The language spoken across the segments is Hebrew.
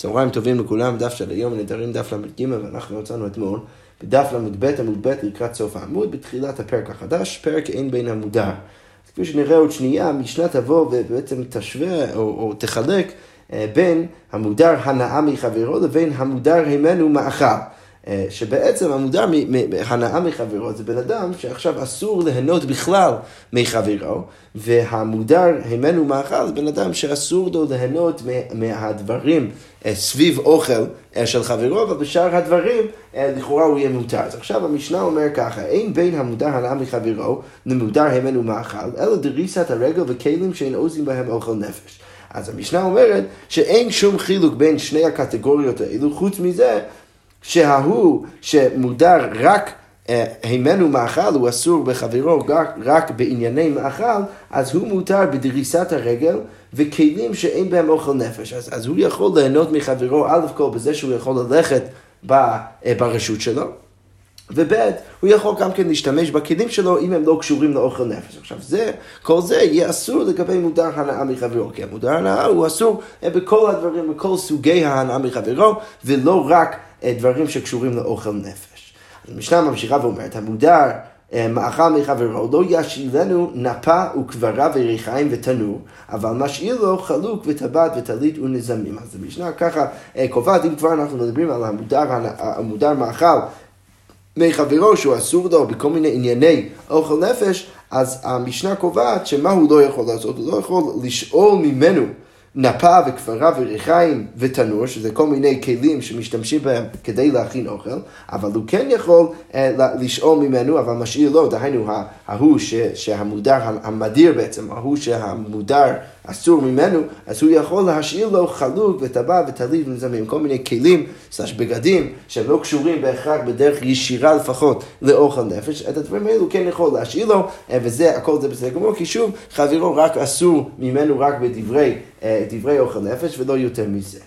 צהריים טובים לכולם, דף של היום, נדרים דף ל"ג, ואנחנו יצאנו אתמול בדף ל"ב עמוד ב' לקראת סוף העמוד, בתחילת הפרק החדש, פרק אין בין המודר. אז כפי שנראה עוד שנייה, המשנה תבוא ובעצם תשווה או, או תחלק אה, בין המודר הנאה מחברו לבין המודר הימנו מאכל. אה, שבעצם המודר הנאה מחברו זה בן אדם שעכשיו אסור ליהנות בכלל מחברו, והמודר הימנו מאכל זה בן אדם שאסור לו ליהנות מהדברים אה, סביב אוכל אה, של חברו, אבל בשאר הדברים לכאורה הוא יהיה מותר. אז עכשיו המשנה אומר ככה, אין בין המודר הנאה מחברו למודר הימנו מאכל, אלא דריסת הרגל וכלים שאין עוזים בהם אוכל נפש. אז המשנה אומרת שאין שום חילוק בין שני הקטגוריות האלו, חוץ מזה שההוא שמודר רק אה, הימנו מאכל, הוא אסור בחברו רק, רק בענייני מאכל, אז הוא מותר בדריסת הרגל וכלים שאין בהם אוכל נפש. אז, אז הוא יכול ליהנות מחברו, א' כל בזה שהוא יכול ללכת ב, אה, ברשות שלו. וב' הוא יכול גם כן להשתמש בכלים שלו אם הם לא קשורים לאוכל נפש. עכשיו זה, כל זה יהיה אסור לגבי מודר הנאה מחברו, כי המודר הנאה הוא אסור אה, בכל הדברים, בכל סוגי ההנאה מחברו, ולא רק דברים שקשורים לאוכל נפש. המשנה ממשיכה ואומרת, המודר אה, מאכל מחברו לא ישאילנו נפה וקברה וריחיים ותנור, אבל משאיר לו חלוק וטבעת וטלית ונזמים. אז המשנה ככה קובעת, אם כבר אנחנו מדברים על המודר, המודר מאכל מחברו שהוא אסור לו בכל מיני ענייני אוכל נפש, אז המשנה קובעת שמה הוא לא יכול לעשות? הוא לא יכול לשאול ממנו נפה וכפרה וריחיים ותנור, שזה כל מיני כלים שמשתמשים בהם כדי להכין אוכל, אבל הוא כן יכול אה, לשאול ממנו, אבל משאיר לו, דהיינו ההוא שהמודר המדיר בעצם, ההוא שהמודר אסור ממנו, אז הוא יכול להשאיר לו חלוק וטבע וטלית ונזמים, כל מיני כלים, סלש בגדים, שהם לא קשורים בהכרח בדרך ישירה לפחות לאוכל נפש, את הדברים האלו כן יכול להשאיר לו, אה, וזה, הכל זה בסדר גמור, כי שוב, חברו רק אסור ממנו רק בדברי דברי אוכל נפש ולא יותר מזה.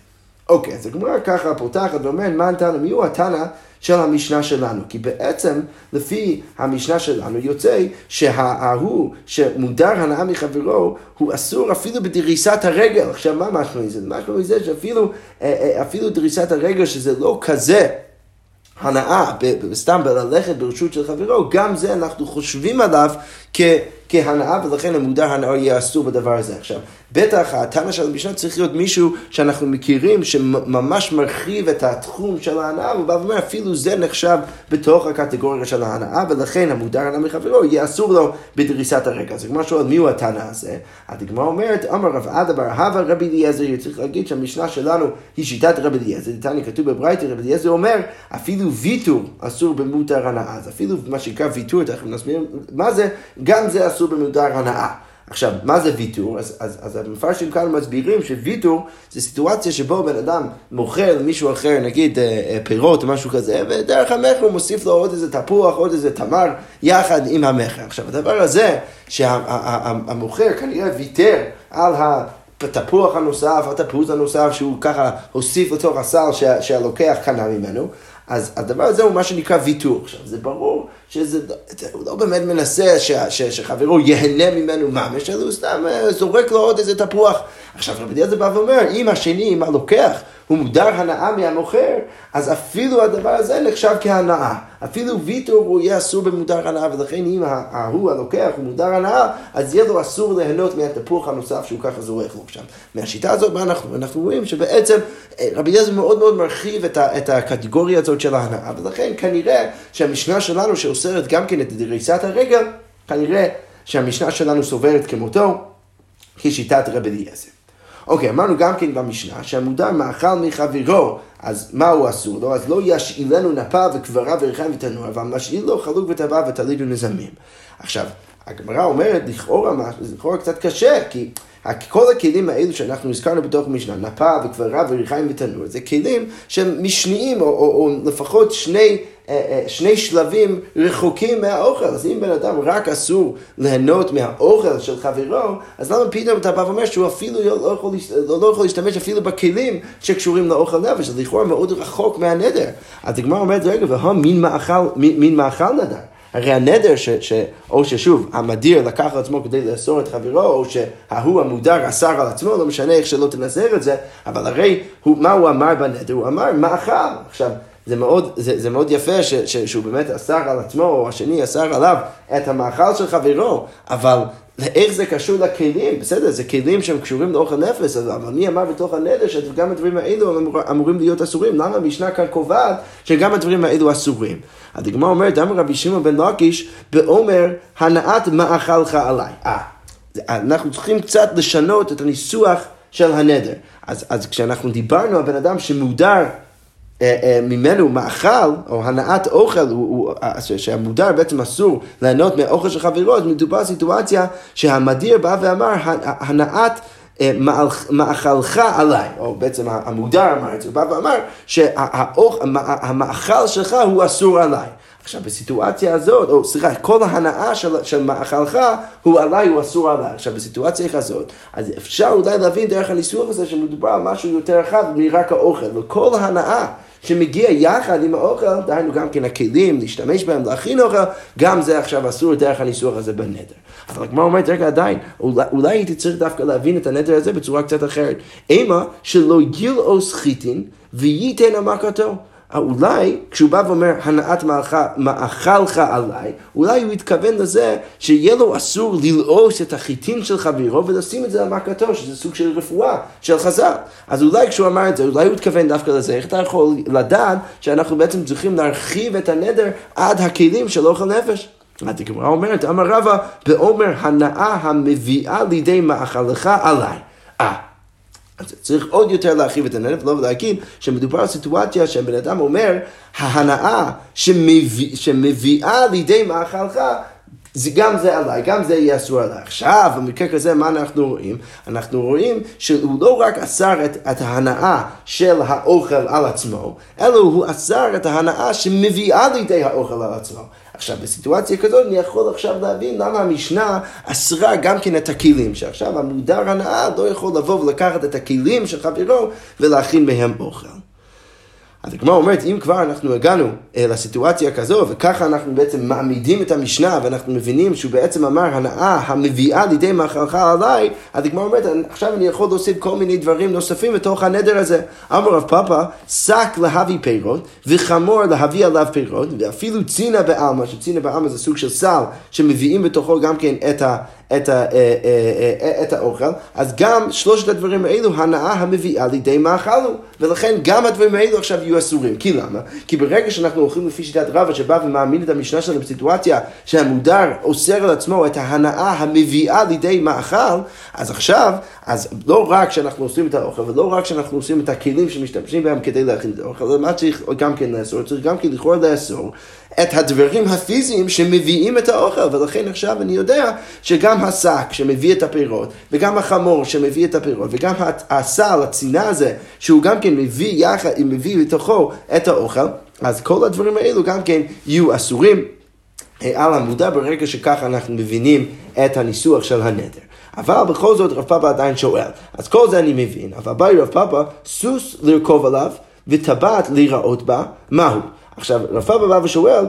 אוקיי, אז הגמרא ככה פותחת ואומרת, מה התנא? מי הוא התנא של המשנה שלנו? כי בעצם, לפי המשנה שלנו, יוצא שההוא שמודר הנאה מחברו, הוא אסור אפילו בדריסת הרגל. עכשיו, מה משמע מזה? משמע מזה שאפילו אה, אפילו דריסת הרגל, שזה לא כזה הנאה, סתם בללכת ברשות של חברו, גם זה אנחנו חושבים עליו כ... כהנאה, ולכן המודר הנאה יהיה אסור בדבר הזה. עכשיו, בטח התנא של המשנה צריך להיות מישהו שאנחנו מכירים, שממש מרחיב את התחום של ההנאה, הוא בא ואומר, אפילו זה נחשב בתוך הקטגוריה של ההנאה, ולכן המודר הנאה מחברו יהיה אסור לו בדריסת הרגע. אז הגמרא שואל, מי הוא התנא הזה? הגמרא אומרת, אמר רב עדה בר הווה רבי אליעזר, צריך להגיד שהמשנה שלנו היא שיטת רבי אליעזר, תניא כתוב בברייתא, רבי אליעזר אומר, אפילו ויתור אסור במותר הנאה, אז אפילו מה שנקרא ויתור, תכף נסביר מה זה, גם זה אסור במותר הנאה. עכשיו, מה זה ויתור? אז, אז, אז המפרשים כאן מסבירים שוויתור זה סיטואציה שבו בן אדם מוכר למישהו אחר, נגיד אה, אה, פירות או משהו כזה, ודרך המכר הוא מוסיף לו עוד איזה תפוח, עוד איזה תמר, יחד עם המכר. עכשיו, הדבר הזה, שהמוכר כנראה ויתר על. התפוח הנוסף, התפוז הנוסף שהוא ככה הוסיף לתוך הסל שהלוקח קנה ממנו, אז הדבר הזה הוא מה שנקרא ויתור. עכשיו, זה ברור שזה, הוא לא באמת מנסה ש, ש, שחברו ייהנה ממנו ממש, אלא הוא סתם אה, זורק לו עוד איזה תפוח. עכשיו, רבי אליעזר בא ואומר, אם השני, אם הלוקח, הוא מודר הנאה מהמוכר, אז אפילו הדבר הזה נחשב כהנאה. אפילו ויתור הוא יהיה אסור במודר הנאה, ולכן אם ההוא הלוקח הוא מודר הנאה, אז יהיה לו אסור ליהנות מהתפוח הנוסף שהוא ככה זורק לו. עכשיו, מהשיטה הזאת, מה אנחנו, אנחנו רואים שבעצם אה, רבי אליעזר מאוד מאוד מרחיב את, ה, את הקטגוריה הזאת של ההנאה, ולכן כנראה שהמשנה שלנו שאוסרת גם כן את דריסת הרגל, כנראה שהמשנה שלנו סוברת כמותו כשיטת רבי אליעזר. אוקיי, אמרנו גם כן במשנה שהמודר מאכל מחברו, אז מה הוא אסור לו? אז לא ישאילנו נפה וקברה וריחיים ותנור, אבל משאיל לו חלוק וטבע וטלית ונזמים. עכשיו, הגמרא אומרת, לכאורה, לכאורה קצת קשה, כי כל הכלים האלו שאנחנו הזכרנו בתוך המשנה, נפה וקברה וריחיים ותנור, זה כלים שהם משניים, או, או, או לפחות שני... אה, אה, שני שלבים רחוקים מהאוכל. אז אם בן אדם רק אסור ליהנות מהאוכל של חברו, אז למה פתאום אתה בא ואומר שהוא אפילו לא, לא יכול, לא, לא יכול להשתמש אפילו בכלים שקשורים לאוכל נפש, זה לכאורה מאוד רחוק מהנדר. אז הגמרא אומרת, רגע, והוא מין מאכל, מין, מין מאכל נדר. הרי הנדר, ש, ש, או ששוב, המדיר לקח על עצמו כדי לאסור את חברו, או שההוא המודר אסר על עצמו, לא משנה איך שלא תנסר את זה, אבל הרי הוא, מה הוא אמר בנדר? הוא אמר מאכל. עכשיו, זה מאוד, זה, זה מאוד יפה ש, ש, שהוא באמת אסר על עצמו, או השני אסר עליו את המאכל של חברו, אבל איך זה קשור לכלים? בסדר, זה כלים שהם קשורים לאוכל נפש, אבל מי אמר בתוך הנדר שגם הדברים האלו אמור, אמורים להיות אסורים? למה המשנה כאן קובעת שגם הדברים האלו אסורים? הדגמר אומרת, אמר רבי שמעון בן לקיש, באומר, הנעת מאכלך עליי. אה, אנחנו צריכים קצת לשנות את הניסוח של הנדר. אז, אז כשאנחנו דיברנו על בן אדם שמודר ממנו מאכל, או הנעת אוכל, אה, שהמודר בעצם אסור ליהנות מהאוכל של חברו, אז מדובר על סיטואציה שהמדיר בא ואמר, הנעת מאכלך עליי, או בעצם המודר אמר את זה, הוא בא ואמר שהמאכל שלך הוא אסור עליי. עכשיו, בסיטואציה הזאת, או סליחה, כל ההנאה של, של מאכלך הוא עליי, הוא אסור עליי. עכשיו, בסיטואציה כזאת, אז אפשר אולי להבין דרך הניסוח הזה שמדובר על משהו יותר רחב מרק האוכל, וכל ההנאה שמגיע יחד עם האוכל, דהיינו גם כן הכלים, להשתמש בהם, להכין אוכל, גם זה עכשיו אסור דרך הניסוח הזה בנדר. אבל הגמרא אומרת, רגע, עדיין, אולי, אולי הייתי צריך דווקא להבין את הנדר הזה בצורה קצת אחרת. אימה שלא ילעוס חיטין וייתן המכתו. אולי כשהוא בא ואומר הנעת מאכלך עליי, אולי הוא התכוון לזה שיהיה לו אסור ללעוס את החיטין של חברו ולשים את זה על מכתו, שזה סוג של רפואה של חז"ל. אז אולי כשהוא אמר את זה, אולי הוא התכוון דווקא לזה, איך אתה יכול לדעת שאנחנו בעצם צריכים להרחיב את הנדר עד הכלים של אוכל נפש? הגמרא אומרת, אמר רבא, באומר הנאה המביאה לידי מאכלך עליי. אה, אז צריך עוד יותר להרחיב את הנרף, לא להגיד שמדובר על סיטואציה שהבן אדם אומר, ההנאה שמביא, שמביאה לידי מאכלך, זה גם זה עליי, גם זה יהיה אסור עליי. עכשיו, במקרה כזה, מה אנחנו רואים? אנחנו רואים שהוא לא רק אסר את, את ההנאה של האוכל על עצמו, אלא הוא אסר את ההנאה שמביאה לידי האוכל על עצמו. עכשיו, בסיטואציה כזאת אני יכול עכשיו להבין למה המשנה אסרה גם כן את הכלים, שעכשיו המודר הנאה לא יכול לבוא ולקחת את הכלים של חברו ולהכין מהם אוכל. אז הגמרא אומרת, אם כבר אנחנו הגענו אה, לסיטואציה כזו, וככה אנחנו בעצם מעמידים את המשנה, ואנחנו מבינים שהוא בעצם אמר הנאה המביאה לידי מאכלך עליי, אז הגמרא אומרת, עכשיו אני יכול להוסיף כל מיני דברים נוספים לתוך הנדר הזה. אמר רב פאפא, שק להביא פירות, וחמור להביא עליו פירות, ואפילו צינה בעלמא, שצינה בעלמא זה סוג של סל, שמביאים בתוכו גם כן את ה... את, ה, אה, אה, אה, את האוכל, אז גם שלושת הדברים האלו, הנאה המביאה לידי מאכלו. ולכן גם הדברים האלו עכשיו יהיו אסורים. כי למה? כי ברגע שאנחנו הולכים לפי שיטת רבא שבא ומעמיד את המשנה שלנו בסיטואציה שהמודר אוסר על עצמו את ההנאה המביאה לידי מאכל, אז עכשיו, אז לא רק שאנחנו עושים את האוכל, ולא רק שאנחנו עושים את הכלים שמשתמשים בהם כדי להכין את האוכל, אלא מה צריך גם כן לאסור? צריך גם כן לכאורה לאסור את הדברים הפיזיים שמביאים את האוכל, ולכן עכשיו אני יודע שגם השק שמביא את הפירות, וגם החמור שמביא את הפירות, וגם הסל, הצינה הזה, שהוא גם כן מביא יחד, מביא לתוכו את האוכל, אז כל הדברים האלו גם כן יהיו אסורים. אה, על המודע ברגע שככה אנחנו מבינים את הניסוח של הנדר. אבל בכל זאת רב פאפה עדיין שואל. אז כל זה אני מבין, אבל בא רב פאפה, סוס לרכוב עליו וטבעת להיראות בה, מהו? עכשיו, רב פאפה בא ושואל,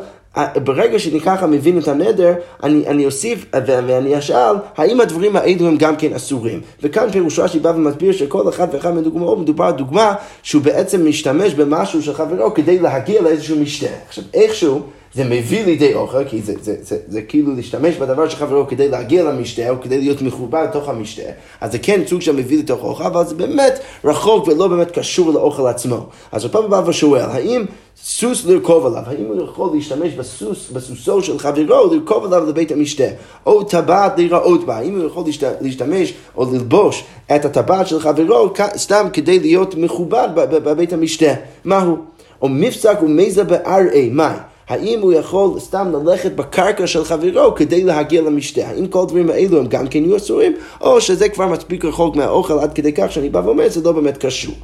ברגע שאני ככה מבין את הנדר, אני, אני אוסיף ואני אשאל, האם הדברים האלו הם גם כן אסורים? וכאן פירוש רש"י בא ומסביר שכל אחד ואחד מדוגמאות מדובר על דוגמה שהוא בעצם משתמש במשהו של חברו כדי להגיע לאיזשהו משתה. עכשיו, איכשהו... זה מביא לידי אוכל, כי זה, זה, זה, זה, זה כאילו להשתמש בדבר של חברו כדי להגיע למשתה, או כדי להיות מחובר לתוך המשתה, אז זה כן סוג של מביא לתוך אוכל, אבל זה באמת רחוק ולא באמת קשור לאוכל עצמו. אז הפעם הבאה ושואל, האם סוס לרכוב עליו, האם הוא יכול להשתמש בסוס, בסוסו של חברו, לרכוב עליו לבית המשתה, או טבעת להיראות בה, האם הוא יכול להשתמש או ללבוש את הטבעת של חברו סתם כדי להיות מכובד בבית המשתה, מהו? או מפסק ומזה בארעי, מאי? האם הוא יכול סתם ללכת בקרקע של חברו כדי להגיע למשתה? האם כל הדברים האלו הם גם כן יהיו אסורים, או שזה כבר מספיק רחוק מהאוכל עד כדי כך שאני בא ואומר, זה לא באמת קשור.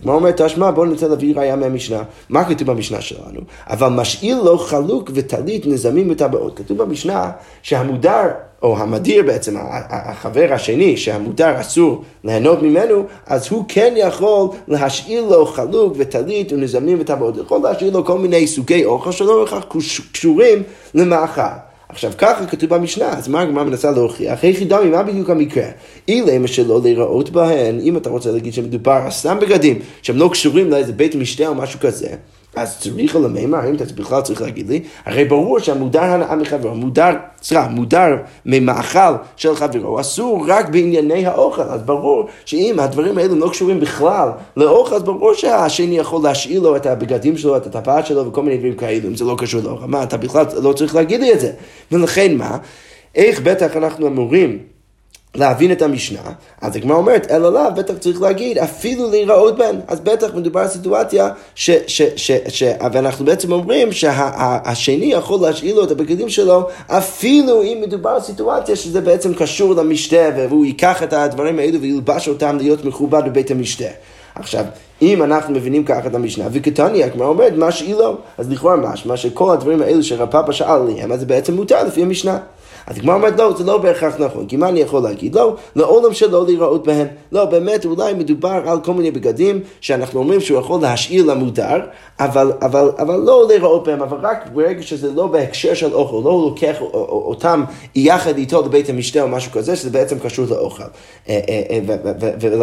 הגמרא אומרת, תשמע, בואו ננסה להביא ראייה מהמשנה. מה כתוב במשנה שלנו? אבל משאיל לו חלוק וטלית נזמים וטבעות. כתוב במשנה שהמודר או המדיר בעצם, החבר השני, שהמותר אסור ליהנות ממנו, אז הוא כן יכול להשאיר לו חלוק וטלית ונזמים וטבעות, יכול להשאיר לו כל מיני סוגי אוכל שלא בהכרח קשורים למאכל. עכשיו ככה כתוב במשנה, אז מה הגמרא מנסה להוכיח? היכי דמי, מה בדיוק המקרה? אילמה שלא להיראות בהן, אם אתה רוצה להגיד שמדובר סתם בגדים, שהם לא קשורים לאיזה בית משתה או משהו כזה, אז צריך למימר, האם אתה בכלל צריך להגיד לי? הרי ברור שהמודר הנאה מחברו, מודר, סליחה, מודר ממאכל של חברו, אסור רק בענייני האוכל. אז ברור שאם הדברים האלו לא קשורים בכלל לאוכל, אז ברור שהשני יכול להשאיר לו את הבגדים שלו, את הטבעת שלו וכל מיני דברים כאלו, אם זה לא קשור לאוכל. מה, אתה בכלל לא צריך להגיד לי את זה. ולכן מה? איך בטח אנחנו אמורים להבין את המשנה, אז הגמרא אומרת, אלא לאו, בטח צריך להגיד, אפילו להיראות בן. אז בטח מדובר על סיטואציה, ש, ש, ש, ש, ואנחנו בעצם אומרים שהשני יכול להשאיר לו את הבגדים שלו, אפילו אם מדובר על סיטואציה שזה בעצם קשור למשתה, והוא ייקח את הדברים האלו וילבש אותם להיות מכובד בבית המשתה. עכשיו, אם אנחנו מבינים ככה את המשנה, וקטניה, כמו אומרת, מה שהיא לא, אז לכאורה משמע שכל הדברים האלו שרפאפה שאל עליהם, אז זה בעצם מותר לפי המשנה. אז הגמרא אומרת, לא, זה לא בהכרח נכון, כי מה אני יכול להגיד? לא, לעולם שלא להיראות בהם. לא, באמת, אולי מדובר על כל מיני בגדים שאנחנו אומרים שהוא יכול להשאיר למודר, אבל, אבל, אבל לא להיראות בהם, אבל רק ברגע שזה לא בהקשר של אוכל, לא לוקח אותם יחד איתו לבית המשתה או משהו כזה, שזה בעצם קשור לאוכל. אה, אה, אה,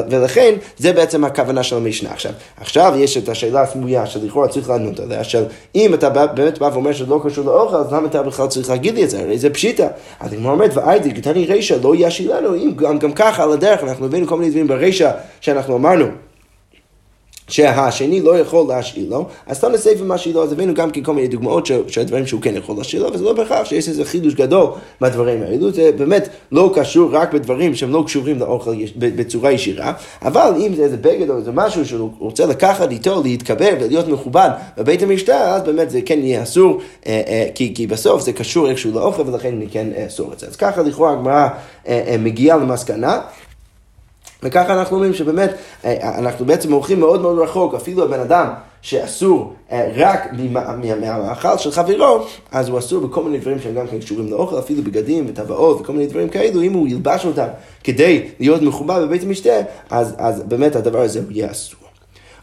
ולכן, זה בעצם הכוונה של המשנה. עכשיו, עכשיו יש את השאלה הסמויה שלכאורה צריך לענות עליה, של אם אתה באמת בא ואומר שזה לא קשור לאוכל, אז למה אתה בכלל צריך להגיד לי את זה? הרי זה פשיטה. אז הגמרא אומרת, ואיידי, קטני רישא לא ישילנו, אם גם, גם ככה על הדרך אנחנו הבאנו כל מיני דברים ברישא שאנחנו אמרנו. שהשני לא יכול להשאיל לו, אז סתם לסייפה מה שהיא לא, אז הבאנו גם כן כל מיני דוגמאות של דברים שהוא כן יכול להשאיל לו, וזה לא בהכרח שיש איזה חידוש גדול בדברים האלו, זה באמת לא קשור רק בדברים שהם לא קשורים לאוכל בצורה ישירה, אבל אם זה איזה בגד או איזה משהו שהוא רוצה לקחת איתו, להתקבל ולהיות מכובד בבית המשטר, אז באמת זה כן יהיה אסור, אה, אה, כי, כי בסוף זה קשור איכשהו לאוכל ולכן אני כן אסור את זה. אז ככה לכאורה הגמרא אה, מגיעה למסקנה. וככה אנחנו אומרים שבאמת, אה, אנחנו בעצם הולכים מאוד מאוד רחוק, אפילו הבן אדם שאסור אה, רק מהמאכל של חברו, אז הוא אסור בכל מיני דברים שהם גם כן קשורים לאוכל, אפילו בגדים וטבעות וכל מיני דברים כאלו, אם הוא ילבש אותם כדי להיות מכובד בבית המשתה, אז, אז באמת הדבר הזה יהיה אסור.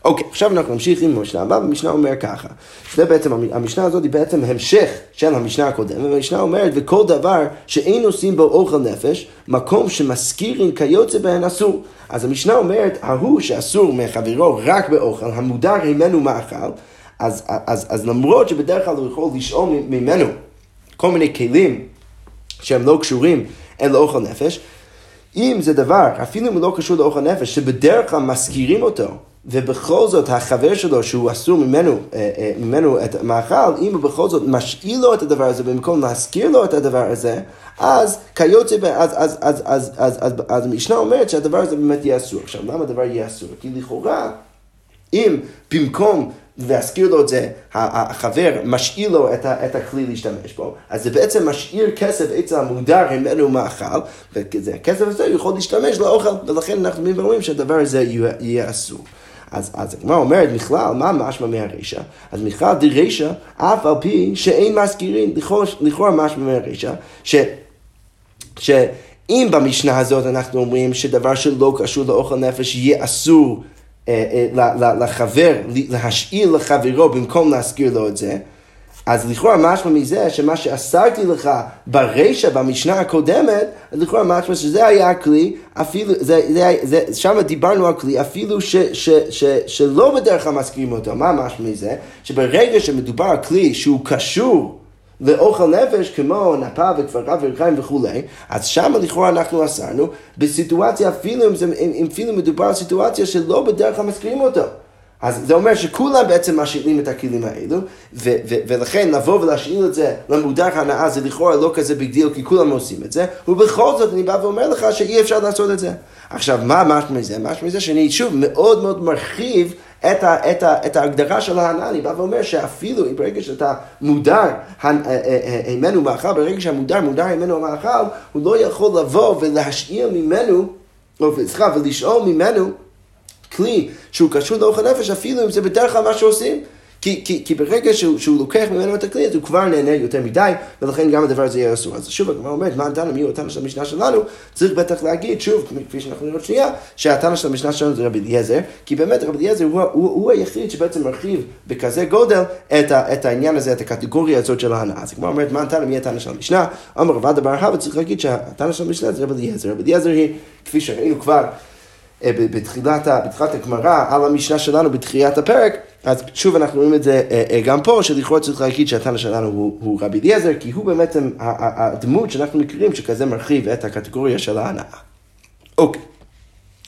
אוקיי, עכשיו אנחנו נמשיך עם המשנה הבאה, והמשנה אומר ככה. זה בעצם, המשנה הזאת היא בעצם המשך של המשנה הקודמת, והמשנה אומרת, וכל דבר שאין עושים בו אוכל נפש, מקום שמזכירים כיוצא בהן אסור. אז המשנה אומרת, ההוא שאסור מחברו רק באוכל, המודר ממנו מאכל, אז, אז, אז למרות שבדרך כלל הוא יכול לשאול ממנו כל מיני כלים שהם לא קשורים אל אוכל נפש, אם זה דבר, אפילו אם הוא לא קשור לאוכל נפש, שבדרך כלל מזכירים אותו ובכל זאת החבר שלו שהוא אסור ממנו, אה, אה, ממנו את המאכל, אם הוא בכל זאת משאיל לו את הדבר הזה במקום להזכיר לו את הדבר הזה, אז כיוצא, אז, אז, אז, אז, אז, אז, אז המשנה אומרת שהדבר הזה באמת יהיה אסור. עכשיו, למה הדבר יהיה אסור? כי לכאורה, אם במקום להזכיר לו את זה, החבר משאיל לו את, ה, את הכלי להשתמש בו, אז זה בעצם משאיר כסף אצל המודר ממנו מאכל, והכסף הזה יכול להשתמש לאוכל, ולכן אנחנו אומרים שהדבר הזה יהיה אסור. אז, אז הגמרא אומרת בכלל, מה משמע מהרישא? אז בכלל דרישא, אף על פי שאין מזכירים, לכאורה משמע מהרישא, ש... שאם במשנה הזאת אנחנו אומרים שדבר שלא קשור לאוכל נפש יהיה אסור אה, אה, לחבר, להשאיל לחברו במקום להזכיר לו את זה, אז לכאורה משמע מזה שמה שאסרתי לך ברישא במשנה הקודמת, אז לכאורה משמע שזה היה הכלי, אפילו, זה, זה, זה, שם דיברנו על כלי, אפילו ש, ש, ש, שלא בדרך כלל מסכימים אותו, מה משמע מזה? שברגע שמדובר על כלי שהוא קשור לאוכל נפש כמו נפה וכפרה ורחיים וכולי, אז שם לכאורה אנחנו אסרנו בסיטואציה, אפילו אם, זה, אם, אם אפילו מדובר על סיטואציה שלא בדרך כלל מסכימים אותו. אז זה אומר שכולם בעצם משאילים את הכלים האלו, ו- ו- ולכן לבוא ולהשאיל את זה למודר הנאה זה לכאורה לא כזה big deal, כי כולם עושים את זה, ובכל זאת אני בא ואומר לך שאי אפשר לעשות את זה. עכשיו, מה משמע מזה? משמע מזה שאני שוב מאוד מאוד מרחיב את, ה, את, ה, את ההגדרה של ההנאה, אני בא ואומר שאפילו ברגע שאתה מודר הימנו מאכל, ברגע שהמודר מודר הימנו מאכל, הוא לא יכול לבוא ולהשאיר ממנו, או סליחה, ולשאול ממנו כלי שהוא קשור לאוכל נפש, אפילו אם זה בדרך כלל מה שעושים. כי, כי, כי ברגע שהוא, שהוא לוקח ממנו את הכלי, אז הוא כבר נהנה יותר מדי, ולכן גם הדבר הזה יהיה אסור. אז שוב, הגמרא אומרת, מה הטענה, מי הוא הטענה של המשנה שלנו? צריך בטח להגיד, שוב, כפי שאנחנו נראה שנייה, שהטענה של המשנה שלנו זה רבי אליעזר, כי באמת רבי אליעזר הוא, הוא, הוא היחיד שבעצם מרחיב בכזה גודל את, ה, את העניין הזה, את הקטגוריה הזאת של ההנאה. אז הגמרא אומרת, מה הטענה, מי הטענה של המשנה? אמר רבד בר הווה, צריך להגיד שהטענה של המשנה זה רבי אליעזר. רבי אליעזר היא, כפי שראינו כבר, בתחילת, בתחילת הגמרא על המשנה שלנו בתחילת הפרק, אז שוב אנחנו רואים את זה אה, אה, גם פה, שלכאורה צריך להגיד שהתנא שלנו הוא, הוא רבי אליעזר, כי הוא באמת הדמות שאנחנו מכירים שכזה מרחיב את הקטגוריה של ההנאה. אוקיי,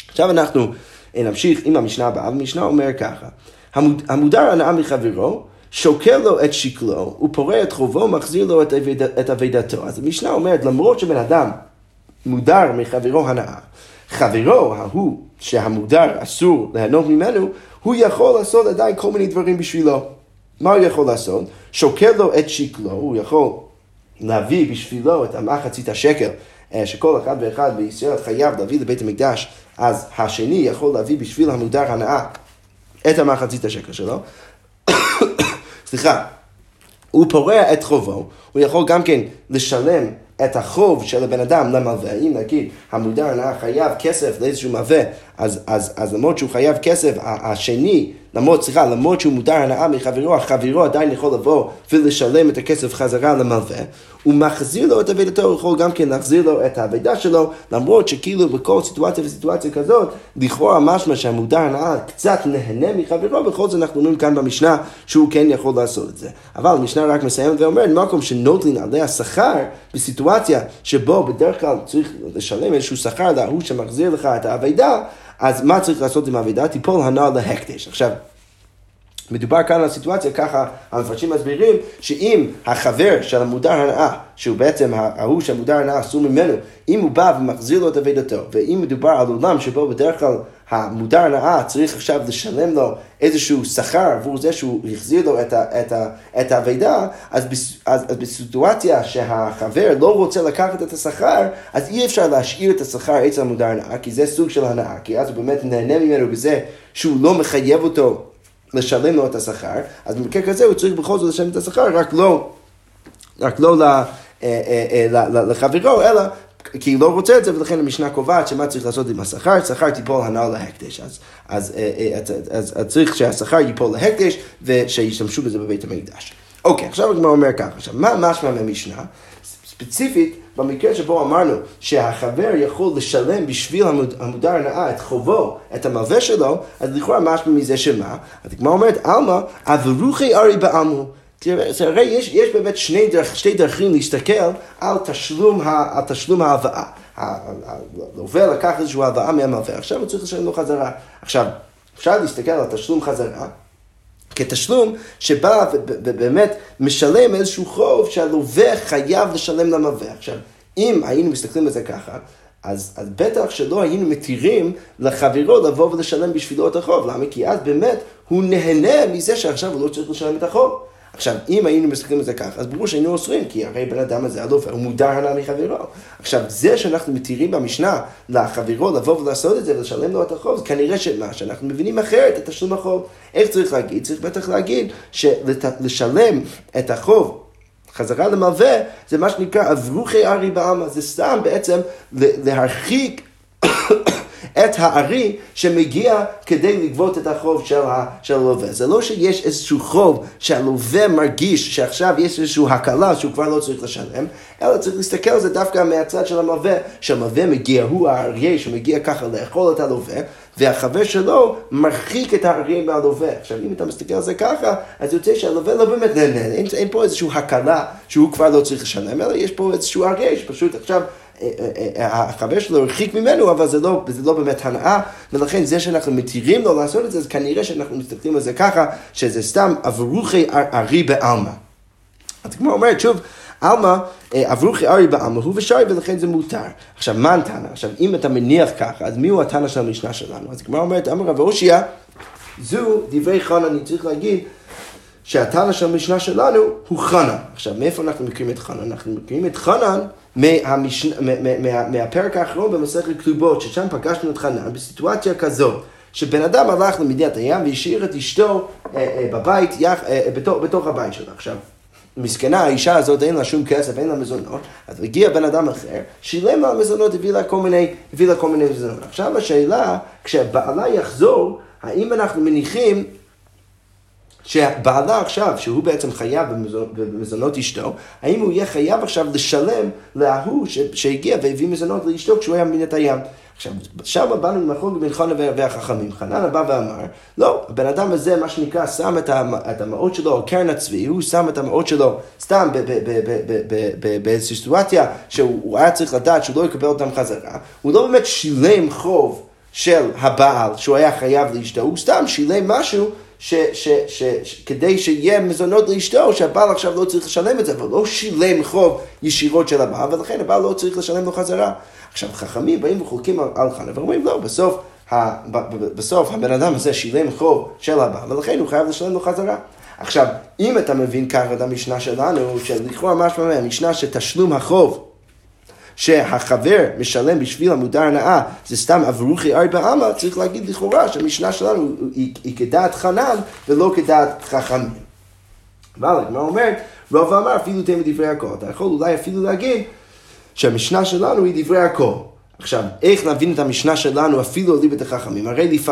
עכשיו אנחנו נמשיך עם המשנה הבאה, המשנה אומר ככה, המודר הנאה מחברו, שוקל לו את שקלו, הוא פורע את חובו, מחזיר לו את אבידתו. אז המשנה אומרת, למרות שבן אדם מודר מחברו הנאה, חברו, ההוא שהמודר אסור ליהנות ממנו, הוא יכול לעשות עדיין כל מיני דברים בשבילו. מה הוא יכול לעשות? שוקל לו את שקלו, הוא יכול להביא בשבילו את המחצית השקל אה, שכל אחד ואחד בישראל חייב להביא לבית המקדש, אז השני יכול להביא בשביל המודר הנאה את המחצית השקל שלו. סליחה, הוא פורע את חובו, הוא יכול גם כן לשלם את החוב של הבן אדם למלווה, אם נגיד המודר הנאה חייב כסף לאיזשהו מלווה, אז, אז, אז למרות שהוא חייב כסף, השני, למרות, סליחה, למרות שהוא מודר הנאה מחברו, החברו עדיין יכול לבוא ולשלם את הכסף חזרה למלווה, הוא מחזיר לו את אבידתו, הוא יכול גם כן להחזיר לו את האבידה שלו, למרות שכאילו בכל סיטואציה וסיטואציה כזאת, לכאורה משמע שהמודר הנאה קצת נהנה מחברו, בכל זאת אנחנו רואים כאן במשנה שהוא כן יכול לעשות את זה. אבל המשנה רק מסיימת ואומרת, מקום שנוטלין עליה שכר, בסיטואציה שבו בדרך כלל צריך לשלם איזשהו שכר להוא שמחזיר לך את האבידה, אז מה צריך לעשות עם האבידה? תיפול הנעל להקדש. עכשיו, מדובר כאן על סיטואציה, ככה המפרשים מסבירים, שאם החבר של המודר הנאה, שהוא בעצם ההוא שהמודר הנאה אסור ממנו, אם הוא בא ומחזיר לו את אבידתו, ואם מדובר על עולם שבו בדרך כלל המודר הנאה צריך עכשיו לשלם לו איזשהו שכר עבור זה שהוא החזיר לו את, ה, את, ה, את האבידה, אז, אז, אז בסיטואציה שהחבר לא רוצה לקחת את השכר, אז אי אפשר להשאיר את השכר אצל המודר הנאה, כי זה סוג של הנאה, כי אז הוא באמת נהנה ממנו בזה שהוא לא מחייב אותו לשלם לו את השכר, אז במקרה כזה הוא צריך בכל זאת לשלם את השכר, רק לא, רק לא אה, אה, אה, לחברו, אלא כי היא לא רוצה את זה, ולכן המשנה קובעת שמה צריך לעשות עם השכר, שכר תיפול הנ"ל להקדש. אז, אז, אז, אז, אז צריך שהשכר ייפול להקדש ושישתמשו בזה בבית המקדש. אוקיי, עכשיו הגמרא אומר ככה, עכשיו מה משמע מהמשנה? ספציפית, במקרה שבו אמרנו שהחבר יכול לשלם בשביל המודר הנאה את חובו, את המלווה שלו, אז לכאורה משמע מזה שמה? אז הגמרא אומרת, עלמא, אברוכי ארי בעלמו. הרי יש, יש באמת שני דרך, שתי דרכים להסתכל על תשלום, על תשלום ההלוואה. הלווה לקח איזושהי הלוואה מהמלווה, עכשיו הוא צריך לשלם לו חזרה. עכשיו, אפשר להסתכל על תשלום חזרה כתשלום שבא ובאמת משלם איזשהו חוב שהלווה חייב לשלם למלווה. עכשיו, אם היינו מסתכלים על זה ככה, אז, אז בטח שלא היינו מתירים לחברו לבוא ולשלם בשבילו את החוב. למה? כי אז באמת הוא נהנה מזה שעכשיו הוא לא צריך לשלם את החוב. עכשיו, אם היינו מסתכלים על זה ככה, אז ברור שהיינו אוסרים, כי הרי בן אדם הזה הלופה, הוא מודר הנאה מחברו. עכשיו, זה שאנחנו מתירים במשנה לחברו לבוא ולעשות את זה ולשלם לו את החוב, זה כנראה שמה, שאנחנו מבינים אחרת את תשלום החוב. איך צריך להגיד? צריך בטח להגיד שלשלם את החוב חזרה למלווה, זה מה שנקרא אברוכי ארי בעלמא, זה סתם בעצם להרחיק את הארי שמגיע כדי לגבות את החוב של, הלווה. זה לא שיש איזשהו חוב שהלווה מרגיש שעכשיו יש איזושהי הקלה שהוא כבר לא צריך לשלם, אלא צריך להסתכל על זה דווקא מהצד של המלווה, שהמלווה מגיע, הוא האריה שמגיע ככה לאכול את הלווה. והחבר שלו מרחיק את האריה מהלווה. עכשיו, אם אתה מסתכל על זה ככה, אז יוצא שהלווה לא באמת נהנה, אין, אין פה איזושהי הקלה שהוא כבר לא צריך לשלם, אלא יש פה איזשהו אריה שפשוט עכשיו החבר שלו הרחיק ממנו, אבל זה לא, זה לא באמת הנאה, ולכן זה שאנחנו מתירים לו לעשות את זה, אז כנראה שאנחנו מסתכלים על זה ככה, שזה סתם אברוכי ארי בעלמא. אז כמו אומרת, שוב, עלמא, אברוכי ארי בעלמא הוא ושרי ולכן זה מותר. עכשיו, מה התנא? עכשיו, אם אתה מניח ככה, אז מי הוא התנא של המשנה שלנו? אז כמו אומרת, אמר רב אושייה, זו דברי חנה, אני צריך להגיד, שהתנא של המשנה שלנו הוא חנן. עכשיו, מאיפה אנחנו מכירים את חנן? אנחנו מכירים את חנן מהמשנה, מה, מה, מה, מהפרק האחרון במסכת כתובות, ששם פגשנו את חנן בסיטואציה כזאת. שבן אדם הלך למדינת הים והשאיר את אשתו אה, אה, בבית, יח, אה, בתוך, בתוך הבית שלה. עכשיו, מסכנה, האישה הזאת אין לה שום כסף, אין לה מזונות, אז הגיע בן אדם אחר, שילם לה מזונות, הביא לה כל מיני, הביא לה כל מיני מזונות. עכשיו השאלה, כשבעלה יחזור, האם אנחנו מניחים שבעלה עכשיו, שהוא בעצם חייב במזונות אשתו, האם הוא יהיה חייב עכשיו לשלם להוא שהגיע והביא מזונות לאשתו כשהוא היה מדינת הים? עכשיו, שם באנו למחלוקת בין חנה והחכמים. חנן בא ואמר, לא, הבן אדם הזה, מה שנקרא, שם את המעות שלו, קרן הצבי, הוא שם את המעות שלו סתם באיזושהי סיטואציה שהוא היה צריך לדעת שהוא לא יקבל אותם חזרה. הוא לא באמת שילם חוב של הבעל שהוא היה חייב לאשתו, הוא סתם שילם משהו ש, ש, ש, ש, כדי שיהיה מזונות לאשתו, שהבעל עכשיו לא צריך לשלם את זה, אבל לא שילם חוב ישירות של הבעל, ולכן הבעל לא צריך לשלם לו חזרה. עכשיו, חכמים באים וחולקים על, על חנה ואומרים, לא, בסוף, ה, ב, ב, בסוף הבן אדם הזה שילם חוב של הבעל, ולכן הוא חייב לשלם לו חזרה. עכשיו, אם אתה מבין ככה את המשנה שלנו, שלכאורה משמע מהמשנה שתשלום החוב שהחבר משלם בשביל המודר הנאה, זה סתם אברוכי ארבע אמה, צריך להגיד לכאורה שהמשנה שלנו היא, היא כדעת חנן ולא כדעת חכמים. אבל הגמרא אומרת, רוב אמר אפילו תהיה מדברי הכל. אתה יכול אולי אפילו להגיד שהמשנה שלנו היא דברי הכל. עכשיו, איך להבין את המשנה שלנו אפילו על ליבת החכמים? הרי לפ...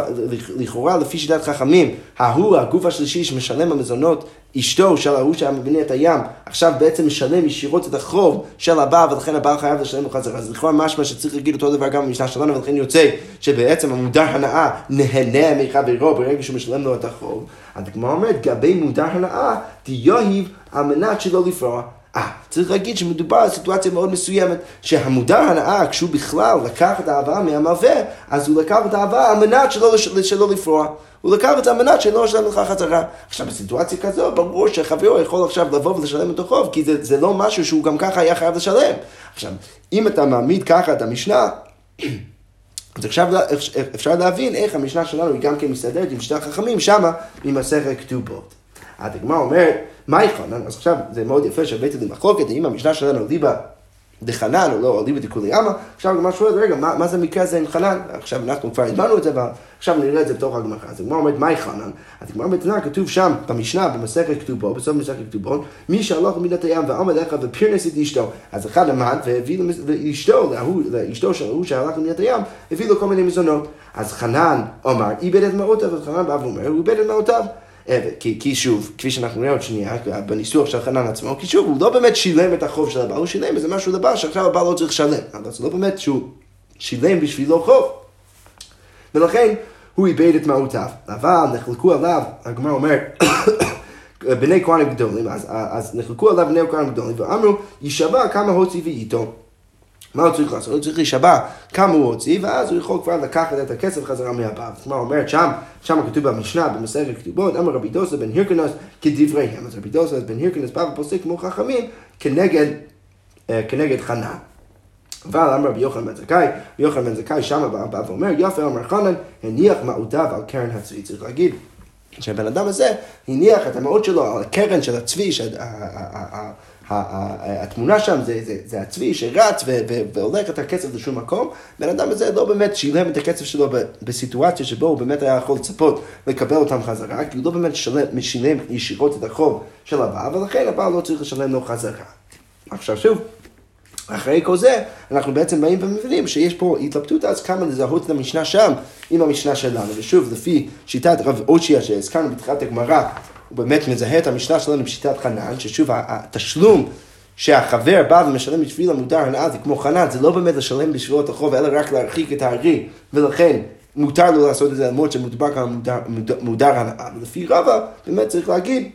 לכאורה, לפי שיטת חכמים, ההוא, הגוף השלישי שמשלם המזונות, אשתו של ההוא שהיה מבינה את הים, עכשיו בעצם משלם ישירות את החוב של הבעל, ולכן הבעל חייב לשלם לו חזרה. אז לכאורה משמע שצריך להגיד אותו דבר גם במשנה שלנו, ולכן יוצא שבעצם המודר הנאה נהנה מחברו ברגע שהוא משלם לו את החוב. אז כמו אומרת, גבי מודר הנאה, תיוהיב על מנת שלא לפרוע. אה, צריך להגיד שמדובר על סיטואציה מאוד מסוימת, שהמודר הנאה, כשהוא בכלל לקח את ההלוואה מהמלווה, אז הוא לקח את ההלוואה על מנת שלא, שלא לפרוע. הוא לקח את זה על מנת שלא ישלם לך חזרה. עכשיו, בסיטואציה כזו, ברור שחברו יכול עכשיו לבוא ולשלם את החוב, כי זה, זה לא משהו שהוא גם ככה היה חייב לשלם. עכשיו, אם אתה מעמיד ככה את המשנה, אז עכשיו אפשר להבין איך המשנה שלנו היא גם כן מסתדרת עם שתי החכמים שמה ממסכת כתובות. הדגמר אומרת, מה יחנן? אז עכשיו זה מאוד יפה שהבאתי לי מחלוקת, האם המשנה שלנו ליבה דחנן או לא, או ליבה דכולי עמא, עכשיו הגמרא שואלת, רגע, מה, מה זה המקרה הזה עם חנן? עכשיו אנחנו כבר הזמנו את זה, ועכשיו נראה את זה בתוך הגמרא. אז הגמרא אומרת, מהי חנן? אז הגמרא בתנא כתוב שם, במשנה, במסכת כתובו, בסוף מסכת כתובו, מי שהלך למידת הים ועמד לך ופרנס את אשתו. אז אחד עמד והביא לאשתו, לאשתו של ההוא שהלך למידת הים, הביא לו כל מיני מזונות. אז חנן אמר, איבד את מעותיו, אז חנן בא ואומר, הוא איבד את מעותיו. כי, כי שוב, כפי שאנחנו נראה עוד שנייה, בניסוח של חנן עצמו, כי שוב, הוא לא באמת שילם את החוב של הבעל, הוא שילם איזה משהו לבעל שעכשיו הבעל לא צריך לשלם. אבל זה לא באמת שהוא שילם בשבילו חוב. ולכן הוא איבד את מהותיו. אבל נחלקו עליו, הגמרא אומרת, בני כהנים גדולים, אז, אז נחלקו עליו בני כהנים גדולים, ואמרו, יישבע כמה הוציא ואיתו. מה הוא צריך לעשות? הוא צריך להישבע כמה הוא הוציא, ואז הוא יכול כבר לקחת את הכסף חזרה. זאת אומרת, אומרת שם, שם כתוב במשנה, במסכת כתובות, אמר רבי דוסה בן הירקנוס כדבריהם. אז רבי דוסה בן הירקנוס בא ופוסק כמו חכמים כנגד, אה, כנגד חנן. אבל אמר רבי יוחנן בן זכאי, רבי יוחנן בן זכאי שם בא ואומר, יפה אמר חנן, הניח מעותיו על קרן הצבי. צריך להגיד שהבן אדם הזה הניח את המעות שלו על הקרן של הצבי, התמונה שם זה, זה, זה הצבי שרץ ו, ו, והולך את הכסף לשום מקום, בן אדם הזה לא באמת שילם את הכסף שלו בסיטואציה שבו הוא באמת היה יכול לצפות לקבל אותם חזרה, כי הוא לא באמת שילם, שילם ישירות את החוב של הבעל, ולכן הבעל לא צריך לשלם לו חזרה. עכשיו שוב, אחרי כל זה, אנחנו בעצם באים ומבינים שיש פה התלבטות אז כמה לזהות את המשנה שם עם המשנה שלנו. ושוב, לפי שיטת רב אושיה שהזכרנו בתחילת הגמרא, הוא באמת מזהה את המשנה שלנו בשיטת חנן, ששוב, התשלום שהחבר בא ומשלם בשביל המודר הנאה זה כמו חנן, זה לא באמת לשלם בשבילו את החוב, אלא רק להרחיק את הארי, ולכן מותר לו לעשות את זה למרות שמדובר כאן מודר, הנאה. ולפי רבא, באמת צריך להגיד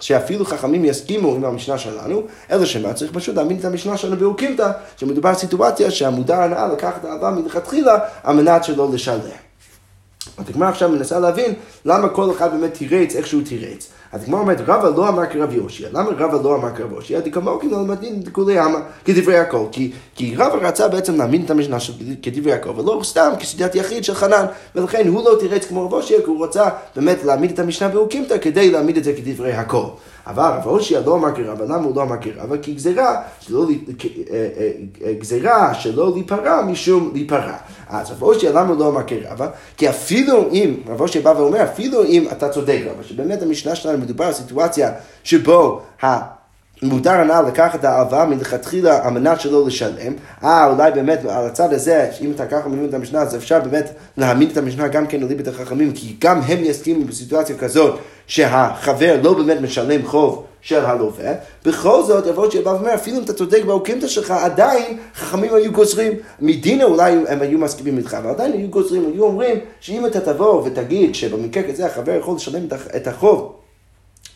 שאפילו חכמים יסכימו עם המשנה שלנו, אלא שמה צריך פשוט להאמין את המשנה שלנו באוקימתא, שמדובר על סיטואציה שהמודר הנאה לקח את האהבה מלכתחילה על מנת שלא לשלם. הגמרא עכשיו מנסה להבין למה כל אחד באמת תירץ איך שהוא תירץ. אז הגמרא אומרת, רבא לא אמר כרב יושיע. למה רבא לא אמר כרב יושיע? דקמוקים לא למדין דכולי עמא כדברי הכל. כי, כי רבא רצה בעצם להאמין את המשנה של כדברי הכל, ולא סתם כסדת יחיד של חנן. ולכן הוא לא תירץ כמו רב יושיע, כי הוא רצה באמת להעמיד את המשנה באוקימתא כדי להעמיד את זה כדברי הכל. אבל רב הושע לא אמר כרבא, למה הוא לא אמר כרבא? כי גזירה, שלא, אה, אה, גזירה שלא להיפרע משום להיפרע. אז רב הושע למה הוא לא אמר כרבא? כי אפילו אם, רב אושר בא ואומר, אפילו אם אתה צודק, אבל שבאמת המשנה שלנו מדובר על סיטואציה שבו מותר הנ"ל לקחת את ההלוואה מלכתחילה על מנת שלא לשלם. אה, אולי באמת על הצד הזה, אם אתה ככה מבין את המשנה, אז אפשר באמת להעמיד את המשנה גם כן לליבת החכמים, כי גם הם יסכימו בסיטואציה כזאת שהחבר לא באמת משלם חוב של הלווה. בכל זאת, יבוא שבא ואומר, אפילו אם אתה צודק באוקימתא שלך, עדיין חכמים היו גוזרים. מדינה אולי הם היו מסכימים איתך, אבל עדיין היו גוזרים, היו אומרים שאם אתה תבוא ותגיד שבמקרה כזה החבר יכול לשלם את החוב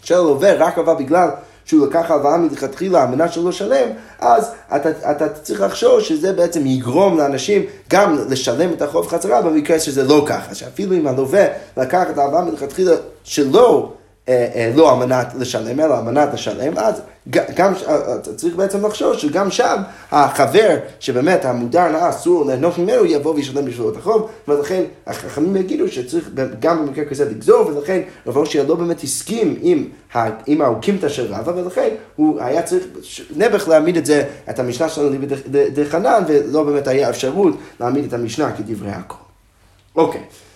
של הלווה רק אבל בגלל שהוא לקח הלוואה מלכתחילה על מנת שלא לשלם, אז אתה, אתה צריך לחשוב שזה בעצם יגרום לאנשים גם לשלם את החוב חזרה במקרה שזה לא ככה, שאפילו אם הלווה לקח את ההלוואה מלכתחילה שלא אה, אה, לא על מנת לשלם, אלא על מנת לשלם, אז גם, אה, צריך בעצם לחשוב שגם שם החבר שבאמת המודר הנאה אסור ליהנות ממנו יבוא וישלם בשבילו את החוב, ולכן החכמים יגידו שצריך גם במקרה כזה לגזור, ולכן רב אושר לא באמת הסכים עם, עם האוקימתא של רבא, ולכן הוא היה צריך נעבך להעמיד את זה, את המשנה שלנו דחנן, ולא באמת היה אפשרות להעמיד את המשנה כדברי הכל. אוקיי. Okay.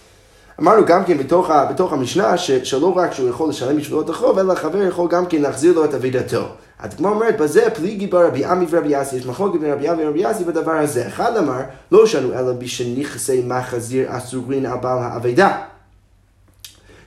אמרנו גם כן בתוך, בתוך המשנה ש, שלא רק שהוא יכול לשלם בשבילו את החוב, אלא החבר יכול גם כן להחזיר לו את אבידתו. אז כמו אומרת, בזה פליגי ברבי עמי ורבי יאסי, יש מחלוקת בין רבי עמי ורבי יאסי בדבר הזה. אחד אמר, לא שנו אלא בשנכסי מחזיר אסורין על בעל האבידה.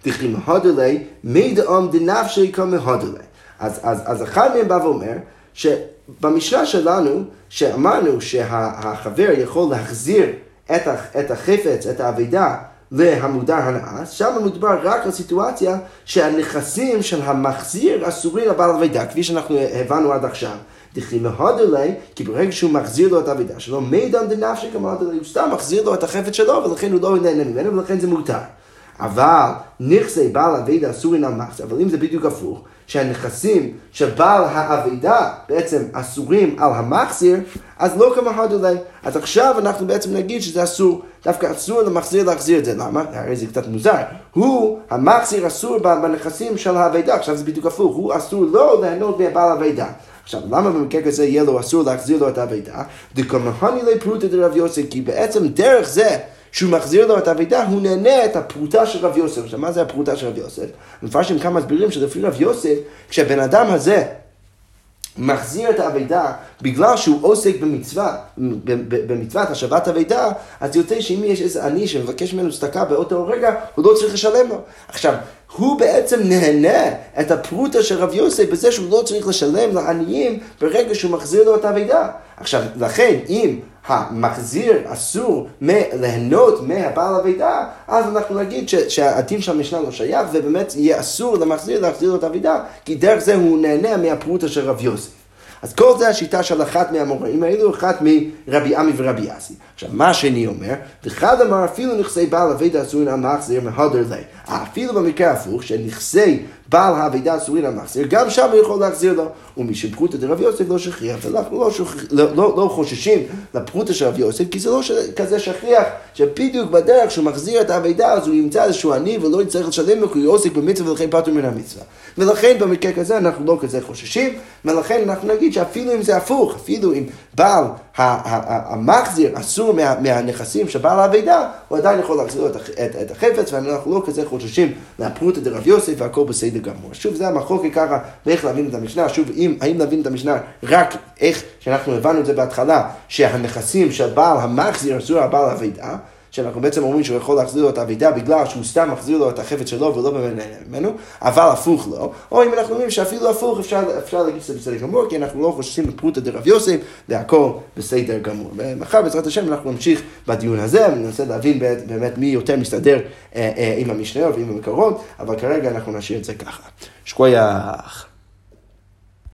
דכי מהודלי, מי דאום דנפשי כמהודלי. אז, אז, אז אחד מהם בא ואומר, שבמשנה שלנו, שאמרנו שהחבר יכול להחזיר את החפץ, את האבידה, להמודר הנאה, שם מדובר רק על סיטואציה שהנכסים של המחזיר אסורים לבעל אבידה, כפי שאנחנו הבנו עד עכשיו. דכי מהודלי, כי ברגע שהוא מחזיר לו את האבידה שלו, מידן דנפשי כמהודלי, הוא סתם מחזיר לו את החפץ שלו, ולכן הוא לא נהנה ממנו, ולכן זה מותר. אבל נכסי בעל אבידה אסורים על מחזיר, אבל אם זה בדיוק הפוך, שהנכסים של בעל האבידה בעצם אסורים על המחזיר, אז לא כמהדולי. אז עכשיו אנחנו בעצם נגיד שזה אסור, דווקא אסור למחזיר להחזיר את זה. למה? הרי זה קצת מוזר. הוא, המחזיר אסור בנכסים של האבידה, עכשיו זה בדיוק הפוך, הוא אסור לא ליהנות מבעל האבידה. עכשיו, למה במקרה כזה יהיה לו אסור להחזיר לו את האבידה? דקומהני לפרוטה דרב יוסף, כי בעצם דרך זה שהוא מחזיר לו את האבידה, הוא נהנה את הפרוטה של רב יוסף. עכשיו, מה זה הפרוטה של רב יוסף? מפרשים כמה מסבירים שלפי רב יוסף, כשהבן אדם הזה מחזיר את האבידה בגלל שהוא עוסק במצווה, במצוות השבת אבידה, אז יוצא שאם יש איזה עני שמבקש ממנו צדקה באותו רגע, הוא לא צריך לשלם לו. עכשיו, הוא בעצם נהנה את הפרוטה של רב יוסף בזה שהוא לא צריך לשלם לעניים ברגע שהוא מחזיר לו את האבידה. עכשיו, לכן, אם המחזיר אסור ליהנות מהבעל אבידה, אז אנחנו נגיד שהדין של המשנה לא שייך, ובאמת יהיה אסור למחזיר להחזיר לו את האבידה, כי דרך זה הוא נהנה מהפרוטה של רב יוסף. אז כל זה השיטה של אחת מהמוראים האלו, אחת מרבי עמי ורבי יאסי. עכשיו, מה השני אומר? ואחד אמר אפילו נכסי בעל אבידה אסורים על מחזיר מהודר לי. אפילו במקרה הפוך, שנכסי בעל האבידה אסורים על מחזיר, גם שם הוא יכול להחזיר לו. ומשפחותא דרב יוסף לא שכיח, ואנחנו לא, שוכ... לא, לא, לא חוששים לפרוטה של רב יוסף, כי זה לא ש... כזה שכיח, שבדיוק בדרך שהוא מחזיר את האבידה, אז הוא ימצא איזשהו עני ולא יצטרך לשלם לו, כי הוא עוסק במצווה ולכן פטור מן המצווה. ולכן במקרה כזה אנחנו לא כזה חוששים, ולכן אנחנו נגיד שאפילו אם זה הפוך, אפילו אם בעל המחזיר אסור מה, מהנכסים של בעל האבידה, הוא עדיין יכול להחזיר את, את, את החפץ, ואנחנו לא כזה חוששים להפרוטה דרב יוסף והכל בסדר גמור. שוב, זה המחלוקת ככה, ואיך להבין את המשנה, שוב, אם, האם להבין את המשנה רק איך שאנחנו הבנו את זה בהתחלה, שהנכסים של בעל המחזיר אסור על בעל האבידה, שאנחנו בעצם אומרים שהוא יכול להחזיר לו את האבידה בגלל שהוא סתם מחזיר לו את החפץ שלו ולא באמת ממנו, אבל הפוך לא. או אם אנחנו אומרים שאפילו הפוך אפשר, אפשר להגיד שזה בסדר גמור, כי אנחנו לא חוששים לפרוטה דרב יוסף, והכל בסדר גמור. ומחר בעזרת השם אנחנו נמשיך בדיון הזה, וננסה להבין באמת מי יותר מסתדר אה, אה, עם המשניות ועם המקורות, אבל כרגע אנחנו נשאיר את זה ככה. שקוייך.